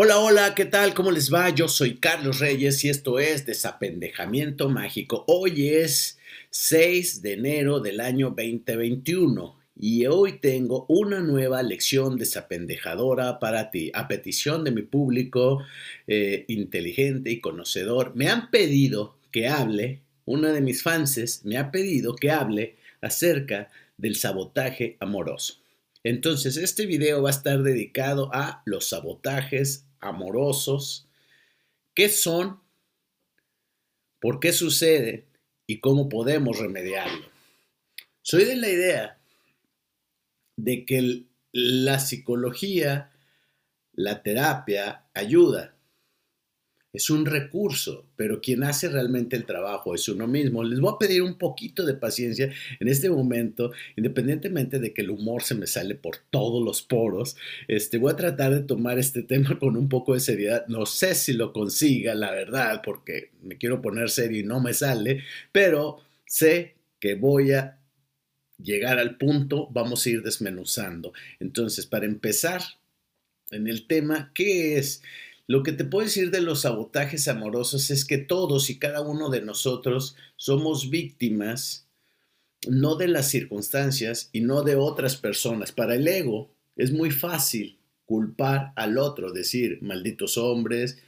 Hola, hola, ¿qué tal? ¿Cómo les va? Yo soy Carlos Reyes y esto es Desapendejamiento Mágico. Hoy es 6 de enero del año 2021 y hoy tengo una nueva lección desapendejadora para ti, a petición de mi público eh, inteligente y conocedor. Me han pedido que hable, una de mis fanses me ha pedido que hable acerca del sabotaje amoroso. Entonces, este video va a estar dedicado a los sabotajes amorosos, qué son, por qué sucede y cómo podemos remediarlo. Soy de la idea de que la psicología, la terapia ayuda, es un recurso, pero quien hace realmente el trabajo es uno mismo. Les voy a pedir un poquito de paciencia en este momento, independientemente de que el humor se me sale por todos los poros. Este, voy a tratar de tomar este tema con un poco de seriedad. No sé si lo consiga, la verdad, porque me quiero poner serio y no me sale, pero sé que voy a llegar al punto, vamos a ir desmenuzando. Entonces, para empezar en el tema, ¿qué es? Lo que te puedo decir de los sabotajes amorosos es que todos y cada uno de nosotros somos víctimas no de las circunstancias y no de otras personas. Para el ego es muy fácil culpar al otro, decir, malditos hombres,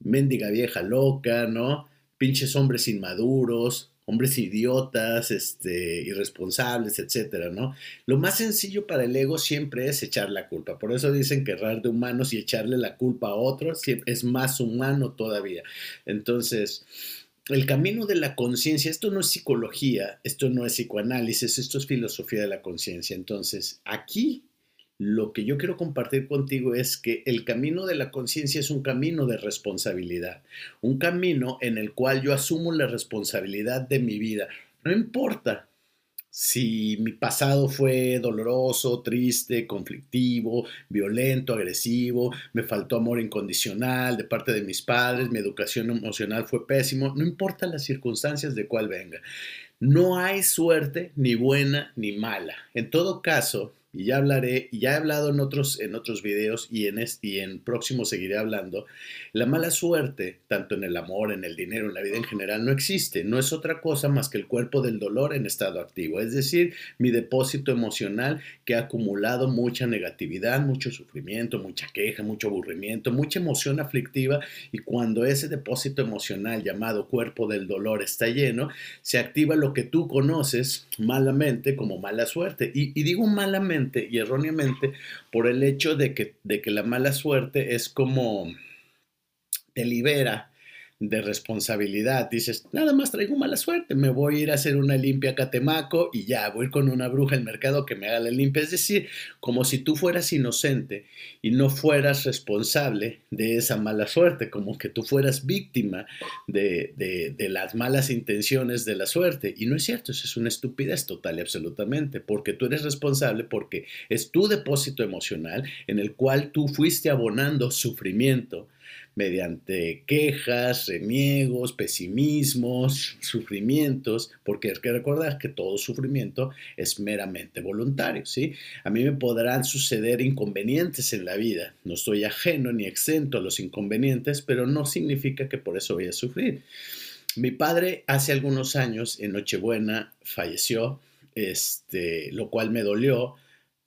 mendiga vieja loca, ¿no? Pinches hombres inmaduros, hombres idiotas, este, irresponsables, etcétera, ¿no? Lo más sencillo para el ego siempre es echar la culpa. Por eso dicen que errar de humanos y echarle la culpa a otros es más humano todavía. Entonces, el camino de la conciencia, esto no es psicología, esto no es psicoanálisis, esto es filosofía de la conciencia. Entonces, aquí lo que yo quiero compartir contigo es que el camino de la conciencia es un camino de responsabilidad, un camino en el cual yo asumo la responsabilidad de mi vida. No importa si mi pasado fue doloroso, triste, conflictivo, violento, agresivo, me faltó amor incondicional de parte de mis padres, mi educación emocional fue pésimo, no importa las circunstancias de cuál venga. No hay suerte ni buena ni mala. En todo caso, y ya hablaré, ya he hablado en otros, en otros videos y en, este, y en próximo seguiré hablando, la mala suerte, tanto en el amor, en el dinero, en la vida en general, no existe, no es otra cosa más que el cuerpo del dolor en estado activo, es decir, mi depósito emocional que ha acumulado mucha negatividad, mucho sufrimiento, mucha queja, mucho aburrimiento, mucha emoción aflictiva y cuando ese depósito emocional llamado cuerpo del dolor está lleno, se activa lo que tú conoces malamente como mala suerte. y digo malamente, y erróneamente por el hecho de que, de que la mala suerte es como te libera de responsabilidad. Dices, nada más traigo mala suerte, me voy a ir a hacer una limpia Catemaco y ya, voy con una bruja al mercado que me haga la limpia. Es decir, como si tú fueras inocente y no fueras responsable de esa mala suerte, como que tú fueras víctima de, de las malas intenciones de la suerte. Y no es cierto, eso es una estupidez total y absolutamente, porque tú eres responsable porque es tu depósito emocional en el cual tú fuiste abonando sufrimiento mediante quejas, reniegos, pesimismos, sufrimientos, porque hay que recordar que todo sufrimiento es meramente voluntario, ¿sí? A mí me podrán suceder inconvenientes en la vida, no estoy ajeno ni exento a los inconvenientes, pero no significa que por eso voy a sufrir. Mi padre hace algunos años, en Nochebuena, falleció, este, lo cual me dolió,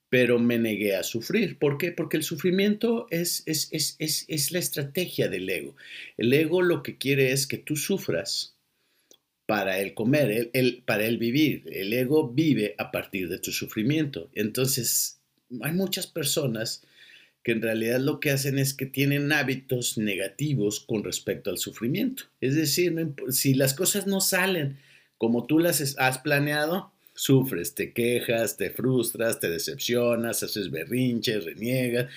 pero me negué a sufrir. ¿Por qué? Porque el sufrimiento es, es, es, es, la estrategia del ego. El ego lo que quiere es que tú sufras para el comer, el, para el vivir. El ego vive a partir de tu sufrimiento. Entonces, hay muchas personas que en realidad lo que hacen es que tienen hábitos negativos con respecto al sufrimiento. Es decir, si las cosas no salen como tú las has planeado, sufres, te quejas, te frustras, te decepcionas, haces berrinches, reniegas.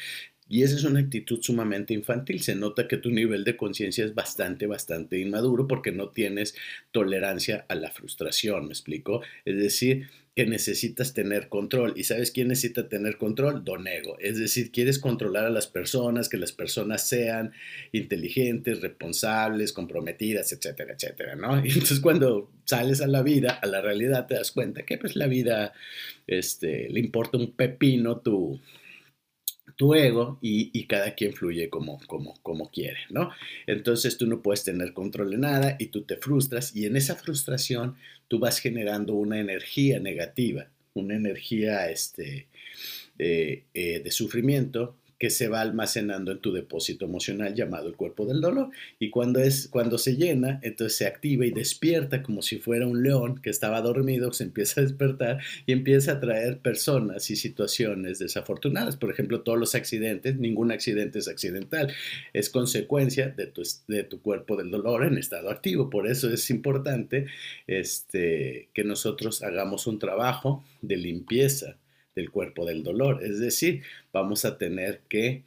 Y esa es una actitud sumamente infantil. Se nota que tu nivel de conciencia es bastante, bastante inmaduro porque no tienes tolerancia a la frustración, ¿me explico? Es decir, que necesitas tener control. ¿Y sabes quién necesita tener control? Don ego. Es decir, quieres controlar a las personas, que las personas sean inteligentes, responsables, comprometidas, etcétera, etcétera, ¿no? Y entonces cuando sales a la vida, a la realidad, te das cuenta que pues la vida este, le importa un pepino tu, tu ego y, cada quien fluye como, como, como quiere, ¿no? Entonces tú no puedes tener control de nada y tú te frustras y en esa frustración tú vas generando una energía negativa, una energía este, eh, eh, de sufrimiento que se va almacenando en tu depósito emocional llamado el cuerpo del dolor. Y cuando, es, cuando se llena, entonces se activa y despierta como si fuera un león que estaba dormido, se empieza a despertar y empieza a traer personas y situaciones desafortunadas. Por ejemplo, todos los accidentes, ningún accidente es accidental, es consecuencia de tu, de tu cuerpo del dolor en estado activo. Por eso es importante este, que nosotros hagamos un trabajo de limpieza del cuerpo del dolor. Es decir, vamos a tener que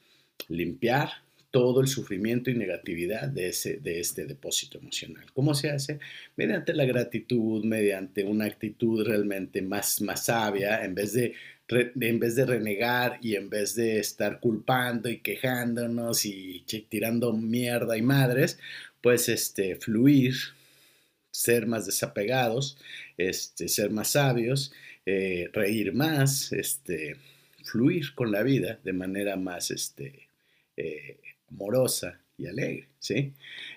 limpiar todo el sufrimiento y negatividad de, ese, de este depósito emocional. ¿Cómo se hace? Mediante la gratitud, mediante una actitud realmente más, más sabia, en vez de en vez de renegar y en vez de estar culpando y quejándonos y tirando mierda y madres, pues este, fluir, ser más desapegados, este, ser más sabios eh, reír más, este, fluir con la vida de manera más este, eh, amorosa y alegre. ¿sí?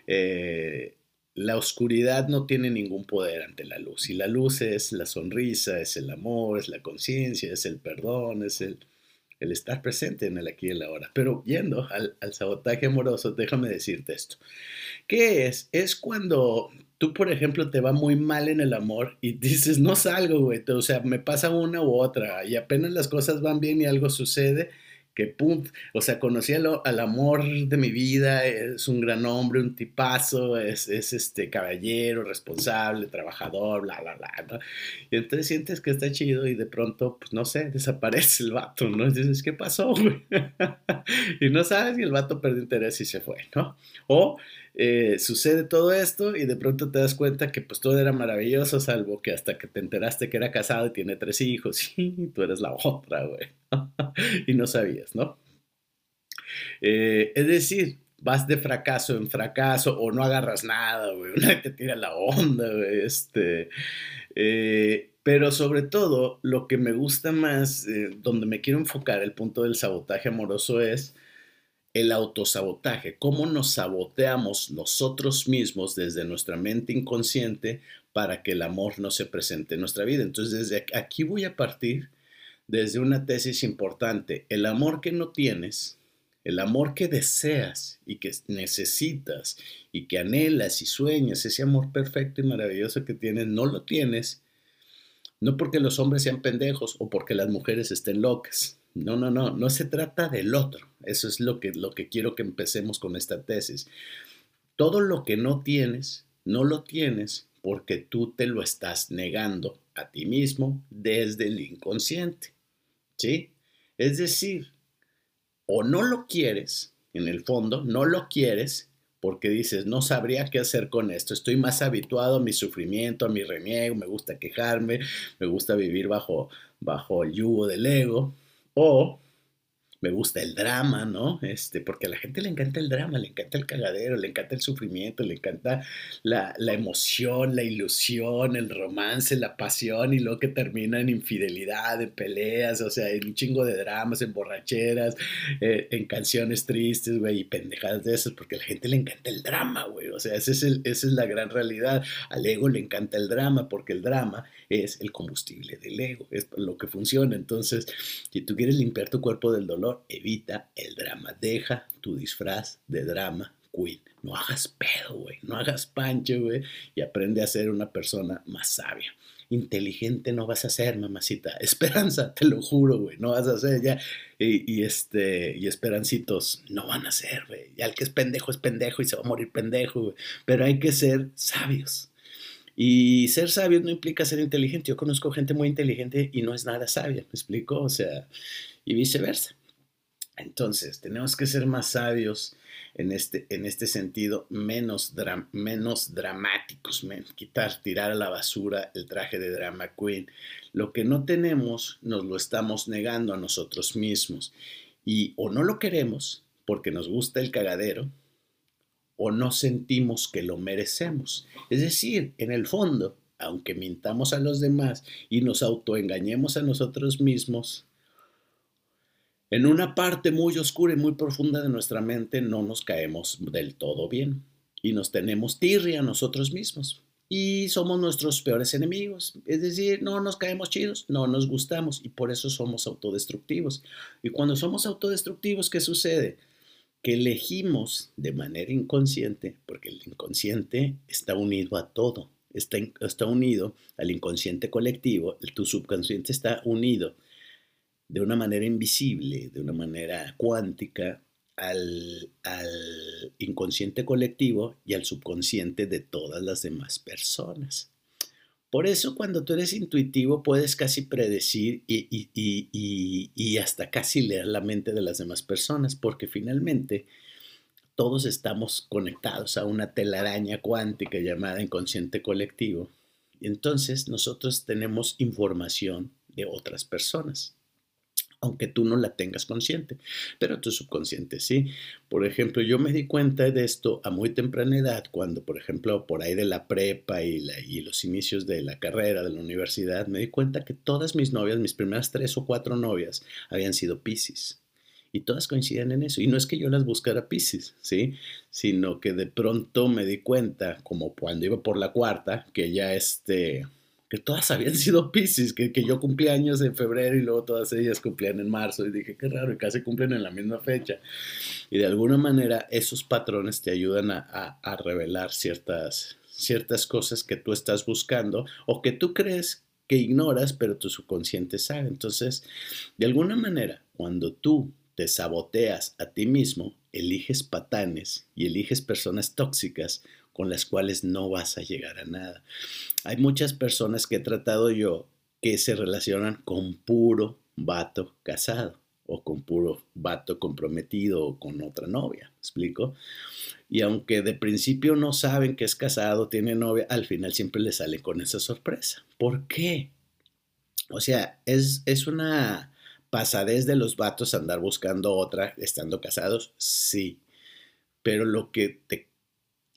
Eh, la oscuridad no tiene ningún poder ante la luz y la luz es la sonrisa, es el amor, es la conciencia, es el perdón, es el, el, estar presente en el aquí y el ahora. Pero yendo al, al sabotaje amoroso, déjame decirte esto. ¿Qué es? Es cuando tú, por ejemplo, te va muy mal en el amor y dices, no salgo, güey, o sea, me pasa una u otra y apenas las cosas van bien y algo sucede, que pum, o sea, conocí al, amor de mi vida, es un gran hombre, un tipazo, es, es, este caballero, responsable, trabajador, bla, bla, bla, Y entonces sientes que está chido y de pronto, pues no sé, desaparece el vato, ¿no? Y dices, ¿qué pasó, güey? y no sabes y el vato perdió interés y se fue, ¿no? O eh, sucede todo esto y de pronto te das cuenta que pues todo era maravilloso, salvo que hasta que te enteraste que era casado y tiene tres hijos y tú eres la otra, güey. y no sabías, ¿no? Eh, es decir, vas de fracaso en fracaso o no agarras nada, güey. Una te tira la onda. Este, eh, pero sobre todo, lo que me gusta más, donde me quiero enfocar, el punto del sabotaje amoroso es el autosabotaje, cómo nos saboteamos nosotros mismos desde nuestra mente inconsciente para que el amor no se presente en nuestra vida. Entonces, desde aquí voy a partir desde una tesis importante. El amor que no tienes, el amor que deseas y que necesitas y que anhelas y sueñas, ese amor perfecto y maravilloso que tienes, no lo tienes, no porque los hombres sean pendejos o porque las mujeres estén locas no, no, no, no se trata del otro. Eso es lo que, lo que quiero que empecemos con esta tesis. Todo lo que no tienes, no lo tienes porque tú te lo estás negando a ti mismo desde el inconsciente. ¿Sí? Es decir, o no lo quieres, en el fondo, no lo quieres porque dices, no sabría qué hacer con esto, estoy más habituado a mi sufrimiento, a mi reniego, me gusta quejarme, me gusta vivir bajo, bajo el yugo del ego, o me gusta el drama, ¿no? Este, porque a la gente le encanta el drama, le encanta el cagadero, le encanta el sufrimiento, le encanta la, emoción, la ilusión, el romance, la pasión y lo que termina en infidelidad, en peleas, o sea, en un chingo de dramas, en borracheras, eh, en canciones tristes, güey, y pendejadas de esas, porque a la gente le encanta el drama, güey, o sea, ese es esa es la gran realidad. Al ego le encanta el drama porque el drama es el combustible del ego, es lo que funciona. Entonces, si tú quieres limpiar tu cuerpo del dolor, evita el drama, deja tu disfraz de drama queen. No hagas pedo, güey, no hagas pancho, güey, y aprende a ser una persona más sabia. Inteligente no vas a ser, mamacita. Esperanza, te lo juro, güey, no vas a ser ya. Y, este, y esperancitos no van a ser, güey. Ya el que es pendejo es pendejo y se va a morir pendejo, güey. Pero hay que ser sabios. Y ser sabio no implica ser inteligente. Yo conozco gente muy inteligente y no es nada sabia, ¿me explico? O sea, y viceversa. Entonces, tenemos que ser más sabios en este, en este sentido, menos, menos dramáticos, quitar, tirar a la basura el traje de drama queen. Lo que no tenemos, nos lo estamos negando a nosotros mismos. Y o no lo queremos porque nos gusta el cagadero, o no sentimos que lo merecemos. Es decir, en el fondo, aunque mintamos a los demás y nos autoengañemos a nosotros mismos, en una parte muy oscura y muy profunda de nuestra mente no nos caemos del todo bien y nos tenemos tirria nosotros mismos y somos nuestros peores enemigos. Es decir, no nos caemos chidos, no nos gustamos y por eso somos autodestructivos. Y cuando somos autodestructivos, ¿qué sucede? Que elegimos de manera inconsciente, porque el inconsciente está unido a todo, está, está unido al inconsciente colectivo, tu subconsciente está unido de una manera invisible, de una manera cuántica, al, inconsciente colectivo y al subconsciente de todas las demás personas. Por eso cuando tú eres intuitivo puedes casi predecir y, y, hasta casi leer la mente de las demás personas, porque finalmente todos estamos conectados a una telaraña cuántica llamada inconsciente colectivo. Y entonces nosotros tenemos información de otras personas aunque tú no la tengas consciente, pero tu subconsciente sí. Por ejemplo, yo me di cuenta de esto a muy temprana edad, cuando, por ejemplo, por ahí de la prepa y, los inicios de la carrera, de la universidad, me di cuenta que todas mis novias, mis primeras tres o cuatro novias, habían sido Pisces. Y todas coinciden en eso. Y no es que yo las buscara Pisces, ¿sí? Sino que de pronto me di cuenta, como cuando iba por la cuarta, que ya este que todas habían sido Pisces, que, que, yo cumplí años en febrero y luego todas ellas cumplían en marzo. Y dije, qué raro, y casi cumplen en la misma fecha. Y de alguna manera esos patrones te ayudan a, a, a revelar ciertas, ciertas cosas que tú estás buscando o que tú crees que ignoras, pero tu subconsciente sabe. Entonces, de alguna manera, cuando tú te saboteas a ti mismo, eliges patanes y eliges personas tóxicas, con las cuales no vas a llegar a nada. Hay muchas personas que he tratado yo que se relacionan con puro vato casado o con puro vato comprometido o con otra novia, explico? Y aunque de principio no saben que es casado, tiene novia, al final siempre le sale con esa sorpresa. ¿Por qué? O sea, es, es una pasadez de los vatos andar buscando otra estando casados, sí. Pero lo que te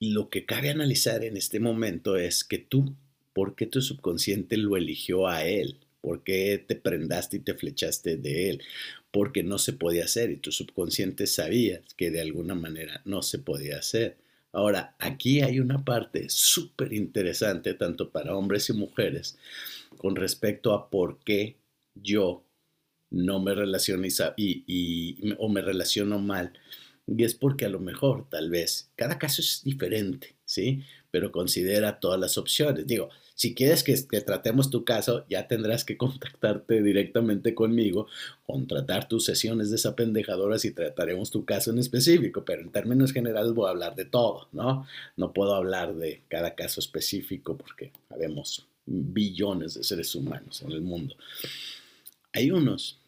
lo que cabe analizar en este momento es que tú, ¿por qué tu subconsciente lo eligió a él? ¿Por qué te prendaste y te flechaste de él? Porque no se podía hacer y tu subconsciente sabía que de alguna manera no se podía hacer. Ahora, aquí hay una parte súper interesante, tanto para hombres y mujeres, con respecto a por qué yo no me relaciono y, o me relaciono mal y es porque a lo mejor, tal vez, cada caso es diferente, ¿sí? Pero considera todas las opciones. Digo, si quieres que, tratemos tu caso, ya tendrás que contactarte directamente conmigo, contratar tus sesiones desapendejadoras y trataremos tu caso en específico, pero en términos generales voy a hablar de todo, ¿no? No puedo hablar de cada caso específico porque habemos billones de seres humanos en el mundo. Hay unos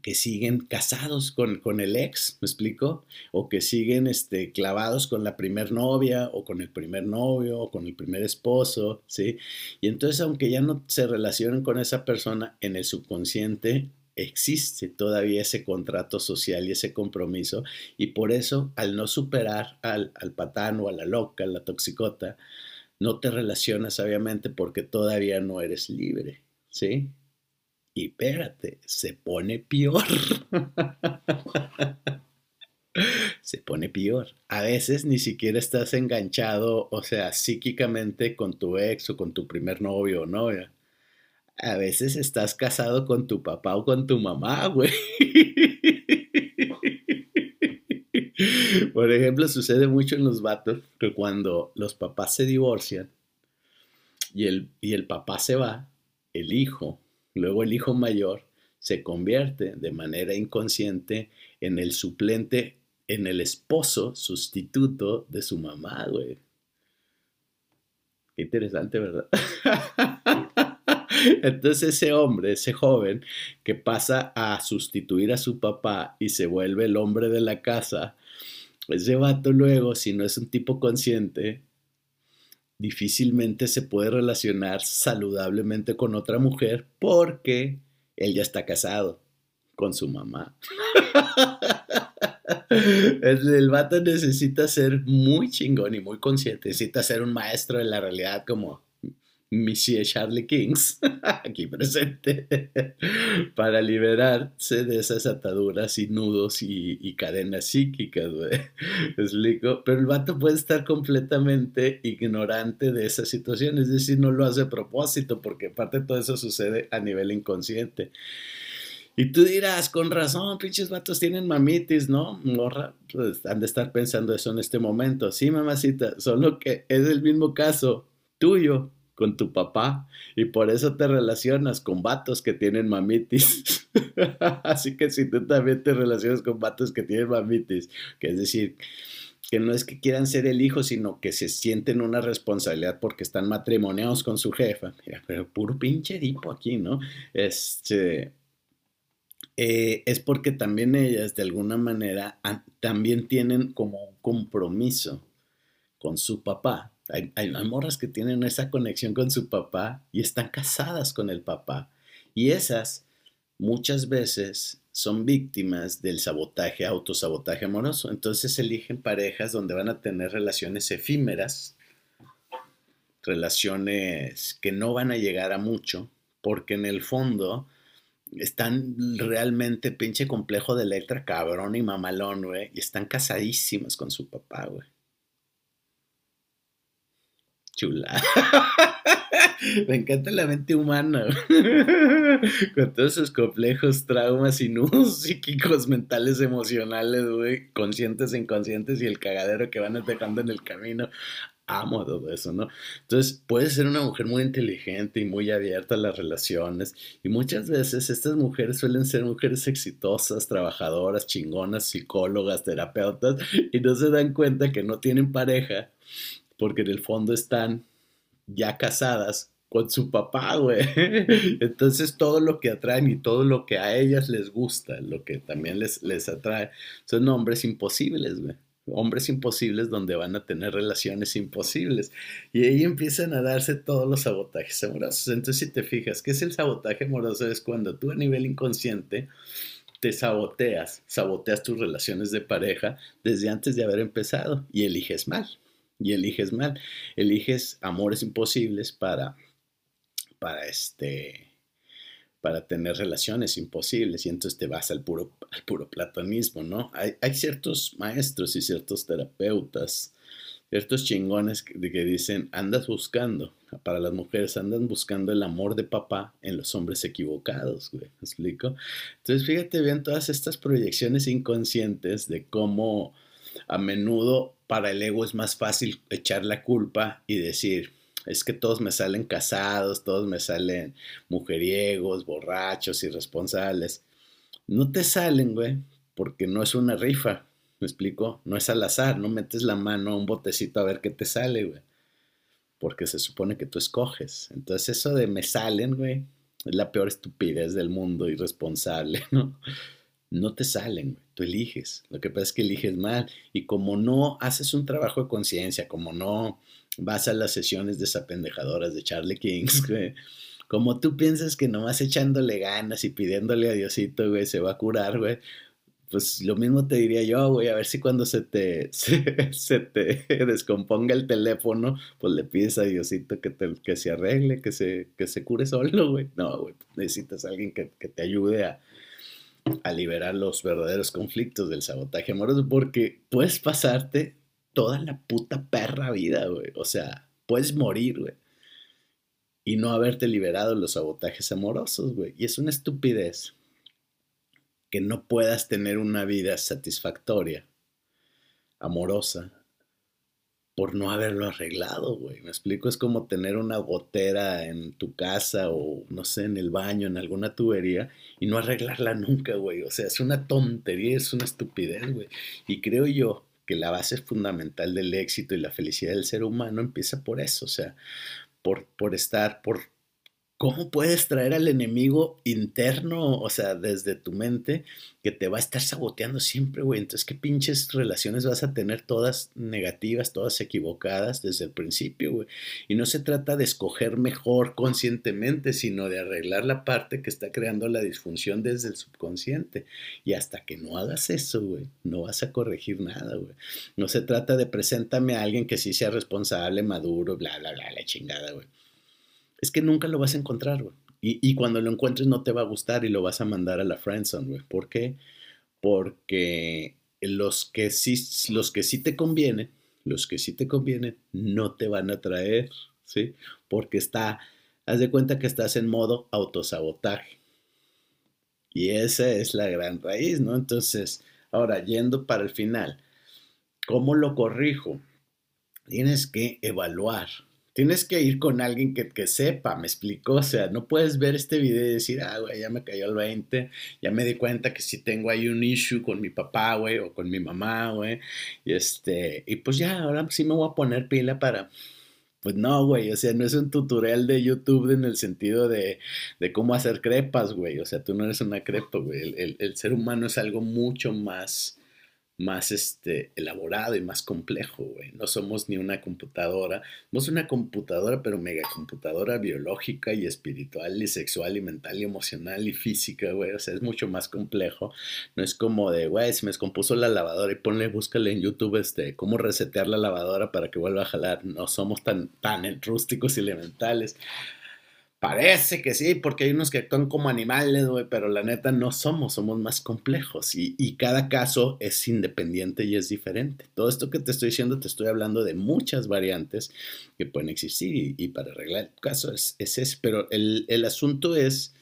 que siguen casados con, con, el ex, ¿me explico? O que siguen este, clavados con la primer novia o con el primer novio o con el primer esposo, ¿sí? Y entonces, aunque ya no se relacionen con esa persona, en el subconsciente existe todavía ese contrato social y ese compromiso y por eso al no superar al, al patán o a la loca, a la toxicota, no te relacionas obviamente porque todavía no eres libre, ¿sí? Y espérate, se pone peor. se pone peor. A veces ni siquiera estás enganchado, o sea, psíquicamente con tu ex o con tu primer novio o novia. A veces estás casado con tu papá o con tu mamá, güey. Por ejemplo, sucede mucho en los vatos que cuando los papás se divorcian y el, y el papá se va, el hijo Luego el hijo mayor se convierte de manera inconsciente en el suplente, en el esposo sustituto de su mamá, güey. Qué interesante, ¿verdad? Entonces ese hombre, ese joven que pasa a sustituir a su papá y se vuelve el hombre de la casa, ese vato luego, si no es un tipo consciente, difícilmente se puede relacionar saludablemente con otra mujer porque él ya está casado con su mamá. El vato necesita ser muy chingón y muy consciente, necesita ser un maestro de la realidad como Monsieur Charlie Kings, aquí presente, para liberarse de esas ataduras y nudos y, cadenas psíquicas, güey. explico? Pero el vato puede estar completamente ignorante de esa situación, es decir, no lo hace a propósito, porque parte de todo eso sucede a nivel inconsciente. Y tú dirás, con razón, pinches vatos tienen mamitis, ¿no? Morra, pues han de estar pensando eso en este momento. Sí, mamacita, solo que es el mismo caso tuyo con tu papá y por eso te relacionas con vatos que tienen mamitis. Así que si tú también te relacionas con vatos que tienen mamitis, que es decir, que no es que quieran ser el hijo, sino que se sienten una responsabilidad porque están matrimoniados con su jefa. Mira, pero puro pinche dipo aquí, ¿no? Este, eh, es porque también ellas, de alguna manera, también tienen como un compromiso con su papá hay, morras que tienen esa conexión con su papá y están casadas con el papá. Y esas muchas veces son víctimas del sabotaje, autosabotaje amoroso. Entonces eligen parejas donde van a tener relaciones efímeras, relaciones que no van a llegar a mucho, porque en el fondo están realmente pinche complejo de Electra, cabrón y mamalón, güey, y están casadísimas con su papá, güey. Chula. Me encanta la mente humana. Con todos esos complejos, traumas y nudos psíquicos, mentales, emocionales, güey, conscientes inconscientes y el cagadero que van dejando en el camino. Amo todo eso, ¿no? Entonces, puedes ser una mujer muy inteligente y muy abierta a las relaciones. Y muchas veces estas mujeres suelen ser mujeres exitosas, trabajadoras, chingonas, psicólogas, terapeutas, y no se dan cuenta que no tienen pareja porque en el fondo están ya casadas con su papá, güey. Entonces todo lo que atraen y todo lo que a ellas les gusta, lo que también les, les atrae, son hombres imposibles, güey. Hombres imposibles donde van a tener relaciones imposibles. Y ahí empiezan a darse todos los sabotajes amorosos. Entonces, si te fijas, ¿qué es el sabotaje amoroso? Es cuando tú a nivel inconsciente te saboteas, saboteas tus relaciones de pareja desde antes de haber empezado y eliges mal y eliges mal, eliges amores imposibles para, para este, para tener relaciones imposibles y entonces te vas al puro, al puro platonismo, ¿no? Hay, hay, ciertos maestros y ciertos terapeutas, ciertos chingones que, que dicen, andas buscando, para las mujeres andan buscando el amor de papá en los hombres equivocados, güey, ¿me explico? Entonces fíjate bien todas estas proyecciones inconscientes de cómo a menudo para el ego es más fácil echar la culpa y decir, es que todos me salen casados, todos me salen mujeriegos, borrachos, irresponsables. No te salen, güey, porque no es una rifa, ¿me explico? No es al azar, no metes la mano a un botecito a ver qué te sale, güey. Porque se supone que tú escoges. Entonces eso de me salen, güey, es la peor estupidez del mundo, irresponsable, ¿no? No te salen, tú eliges. Lo que pasa es que eliges mal. Y como no haces un trabajo de conciencia, como no vas a las sesiones desapendejadoras de Charlie Kings, güey, como tú piensas que nomás echándole ganas y pidiéndole a Diosito, güey, se va a curar, güey, pues lo mismo te diría yo, güey, a ver si cuando se te, se, te descomponga el teléfono, pues le pides a Diosito que, te, que se arregle, que se, que se cure solo, güey. No, güey, necesitas a alguien que, que te ayude a, a liberar los verdaderos conflictos del sabotaje amoroso, porque puedes pasarte toda la puta perra vida, güey. O sea, puedes morir, güey. Y no haberte liberado los sabotajes amorosos, güey. Y es una estupidez que no puedas tener una vida satisfactoria, amorosa, por no haberlo arreglado, güey. Me explico, es como tener una gotera en tu casa o no sé, en el baño, en alguna tubería y no arreglarla nunca, güey. O sea, es una tontería, es una estupidez, güey. Y creo yo que la base fundamental del éxito y la felicidad del ser humano empieza por eso, o sea, por, por estar, por ¿Cómo puedes traer al enemigo interno, o sea, desde tu mente, que te va a estar saboteando siempre, güey? Entonces, ¿qué pinches relaciones vas a tener todas negativas, todas equivocadas desde el principio, güey? Y no se trata de escoger mejor conscientemente, sino de arreglar la parte que está creando la disfunción desde el subconsciente. Y hasta que no hagas eso, güey, no vas a corregir nada, güey. No se trata de preséntame a alguien que sí sea responsable, maduro, bla, bla, bla, la chingada, güey es que nunca lo vas a encontrar, güey. Y, cuando lo encuentres no te va a gustar y lo vas a mandar a la friendzone, güey. ¿Por qué? Porque los que sí, los que sí te convienen, los que sí te convienen, no te van a traer, ¿sí? Porque está, haz de cuenta que estás en modo autosabotaje. Y esa es la gran raíz, ¿no? Entonces, ahora, yendo para el final, ¿cómo lo corrijo? Tienes que evaluar, tienes que ir con alguien que, que, sepa, me explicó, o sea, no puedes ver este video y decir, ah, güey, ya me cayó el 20, ya me di cuenta que si tengo ahí un issue con mi papá, güey, o con mi mamá, güey, y este, y pues ya, ahora sí me voy a poner pila para, pues no, güey, o sea, no es un tutorial de YouTube en el sentido de, de cómo hacer crepas, güey, o sea, tú no eres una crepa, güey, el, el, el ser humano es algo mucho más más este, elaborado y más complejo, güey. No somos ni una computadora, somos una computadora, pero mega computadora biológica y espiritual y sexual y mental y emocional y física, güey. O sea, es mucho más complejo. No es como de, güey, se me descompuso la lavadora y ponle, búscale en YouTube, este, cómo resetear la lavadora para que vuelva a jalar. No somos tan, tan rústicos y elementales. Parece que sí, porque hay unos que actúan como animales, güey, pero la neta no somos, somos más complejos y, y, cada caso es independiente y es diferente. Todo esto que te estoy diciendo, te estoy hablando de muchas variantes que pueden existir y, y para arreglar el caso es, es ese, pero el, el asunto es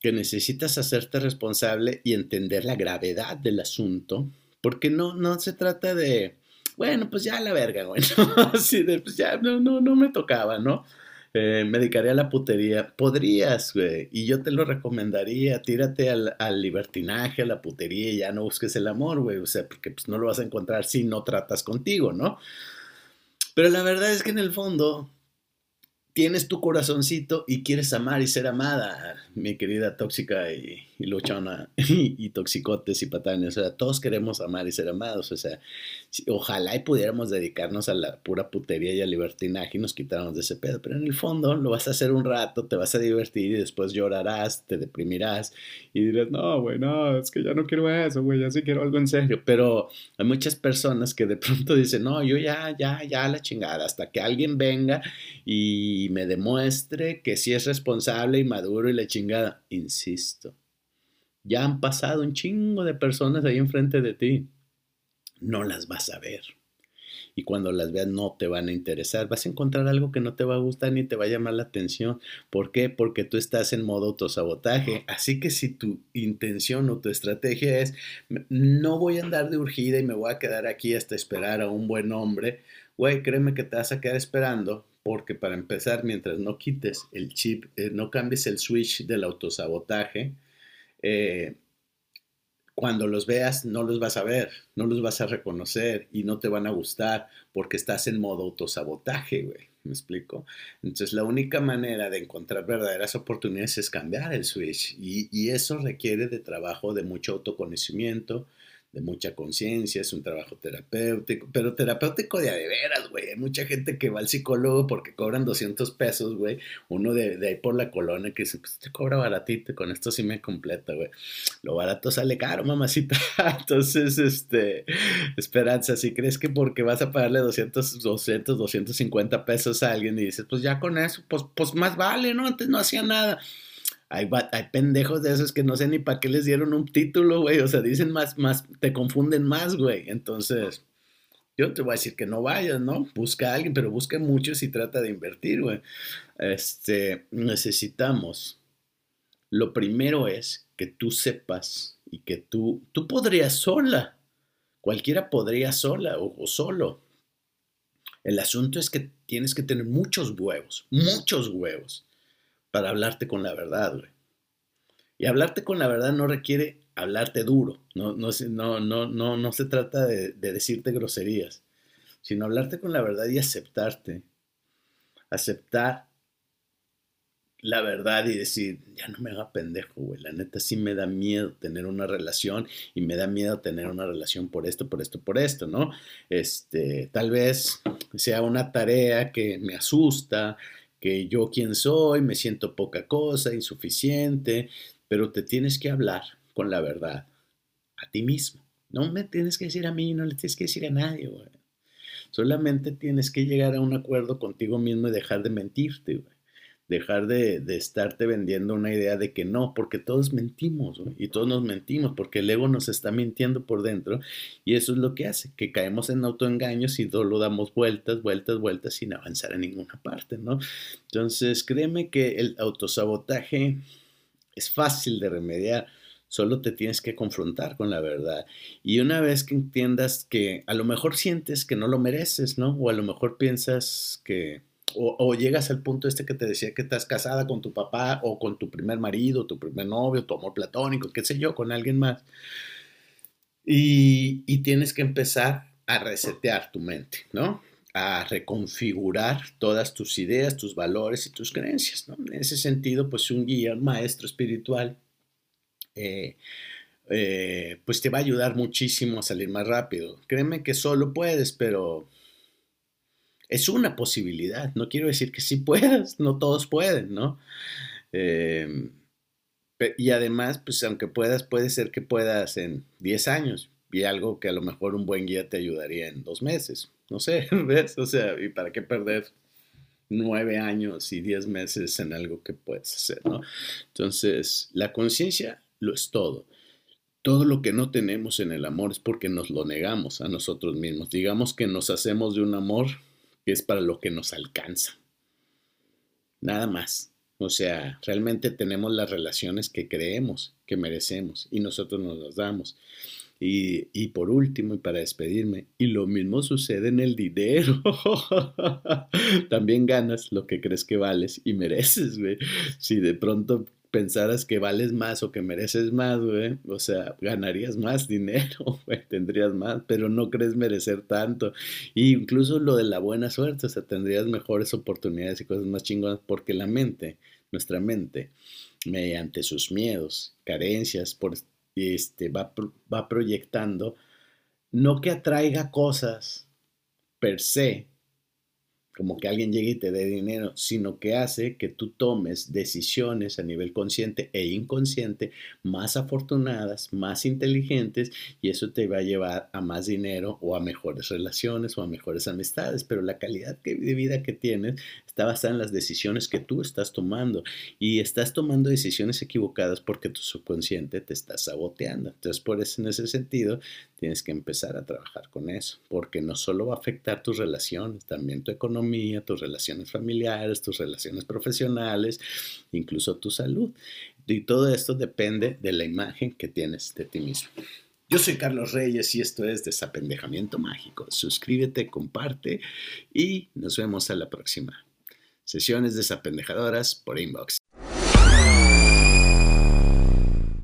que necesitas hacerte responsable y entender la gravedad del asunto, porque no, no se trata de, bueno, pues ya la verga, güey, ¿no? Pues ya no, no, no me tocaba, ¿no? Eh, me dedicaría a la putería. Podrías, güey, y yo te lo recomendaría. Tírate al, al, libertinaje, a la putería y ya no busques el amor, güey. O sea, porque pues, no lo vas a encontrar si no tratas contigo, ¿no? Pero la verdad es que en el fondo tienes tu corazoncito y quieres amar y ser amada, mi querida tóxica y, luchona y, toxicotes y patanes. O sea, todos queremos amar y ser amados. O sea, ojalá y pudiéramos dedicarnos a la pura putería y al libertinaje y nos quitáramos de ese pedo. Pero en el fondo lo vas a hacer un rato, te vas a divertir y después llorarás, te deprimirás y dirás, no, güey, no, es que ya no quiero eso, güey, ya sí quiero algo en serio. Pero hay muchas personas que de pronto dicen, no, yo ya, ya, ya la chingada, hasta que alguien venga y me demuestre que sí es responsable y maduro y la chingada. Insisto ya han pasado un chingo de personas ahí enfrente de ti. No las vas a ver. Y cuando las veas no te van a interesar. Vas a encontrar algo que no te va a gustar ni te va a llamar la atención. ¿Por qué? Porque tú estás en modo autosabotaje. Así que si tu intención o tu estrategia es no voy a andar de urgida y me voy a quedar aquí hasta esperar a un buen hombre, güey, créeme que te vas a quedar esperando porque para empezar, mientras no quites el chip, eh, no cambies el switch del autosabotaje, eh, cuando los veas no los vas a ver, no los vas a reconocer y no te van a gustar porque estás en modo autosabotaje, güey. ¿Me explico? Entonces la única manera de encontrar verdaderas oportunidades es cambiar el switch y, y eso requiere de trabajo, de mucho autoconocimiento, de mucha conciencia, es un trabajo terapéutico, pero terapéutico de a veras, güey. Hay mucha gente que va al psicólogo porque cobran 200 pesos, güey. Uno de, de, ahí por la colonia que dice, pues te cobra baratito, con esto sí me completa, güey. Lo barato sale caro, mamacita. Entonces, este, Esperanza, si crees que porque vas a pagarle 200, 200, 250 pesos a alguien y dices, pues ya con eso, pues, pues más vale, ¿no? Antes no hacía nada hay, pendejos de esos que no sé ni para qué les dieron un título, güey. O sea, dicen más, más, te confunden más, güey. Entonces, yo te voy a decir que no vayas, ¿no? Busca a alguien, pero busca muchos y trata de invertir, güey. Este, necesitamos. Lo primero es que tú sepas y que tú, tú podrías sola. Cualquiera podría sola o, o solo. El asunto es que tienes que tener muchos huevos, muchos huevos para hablarte con la verdad, güey. Y hablarte con la verdad no requiere hablarte duro, no, no, no, no, no, se trata de, de decirte groserías, sino hablarte con la verdad y aceptarte. Aceptar la verdad y decir, ya no me haga pendejo, güey. La neta sí me da miedo tener una relación y me da miedo tener una relación por esto, por esto, por esto, ¿no? Este, tal vez sea una tarea que me asusta, que yo quién soy, me siento poca cosa, insuficiente, pero te tienes que hablar con la verdad a ti mismo. No me tienes que decir a mí, no le tienes que decir a nadie, güey. Solamente tienes que llegar a un acuerdo contigo mismo y dejar de mentirte, güey. Dejar de, estarte vendiendo una idea de que no, porque todos mentimos y todos nos mentimos porque el ego nos está mintiendo por dentro y eso es lo que hace, que caemos en autoengaños y todo lo damos vueltas, vueltas, vueltas sin avanzar en ninguna parte, ¿no? Entonces, créeme que el autosabotaje es fácil de remediar. Solo te tienes que confrontar con la verdad. Y una vez que entiendas que a lo mejor sientes que no lo mereces, ¿no? O a lo mejor piensas que, o, llegas al punto este que te decía que estás casada con tu papá o con tu primer marido, tu primer novio, tu amor platónico, qué sé yo, con alguien más. Y, tienes que empezar a resetear tu mente, ¿no? A reconfigurar todas tus ideas, tus valores y tus creencias, ¿no? En ese sentido, pues un guía, un maestro espiritual, eh, eh, pues te va a ayudar muchísimo a salir más rápido. Créeme que solo puedes, pero es una posibilidad. No quiero decir que sí puedas, no todos pueden, ¿no? Em, y además, pues aunque puedas, puede ser que puedas en 10 años y algo que a lo mejor un buen guía te ayudaría en dos meses. No sé, ¿ves? O sea, ¿y para qué perder nueve años y diez meses en algo que puedes hacer, ¿no? Entonces, la conciencia lo es todo. Todo lo que no tenemos en el amor es porque nos lo negamos a nosotros mismos. Digamos que nos hacemos de un amor que es para lo que nos alcanza. Nada más. O sea, realmente tenemos las relaciones que creemos que merecemos y nosotros nos las damos. Y, y, por último, y para despedirme, y lo mismo sucede en el dinero. También ganas lo que crees que vales y mereces, güey. Si de pronto pensaras que vales más o que mereces más, güey, o sea, ganarías más dinero, tendrías más, pero no crees merecer tanto. Y incluso lo de la buena suerte, o sea, tendrías mejores oportunidades y cosas más chingonas porque la mente, nuestra mente, mediante sus miedos, carencias, por, este, va, va proyectando, no que atraiga cosas per se, como que alguien llegue y te dé dinero, sino que hace que tú tomes decisiones a nivel consciente e inconsciente más afortunadas, más inteligentes, y eso te va a llevar a más dinero o a mejores relaciones o a mejores amistades, pero la calidad de vida que tienes está basada en las decisiones que tú estás tomando y estás tomando decisiones equivocadas porque tu subconsciente te está saboteando. Entonces, por eso en ese sentido, tienes que empezar a trabajar con eso, porque no solo va a afectar tus relaciones, también tu economía, tus relaciones familiares, tus relaciones profesionales, incluso tu salud. Y todo esto depende de la imagen que tienes de ti mismo. Yo soy Carlos Reyes y esto es Desapendejamiento Mágico. Suscríbete, comparte y nos vemos a la próxima. Sesiones desapendejadoras por inbox.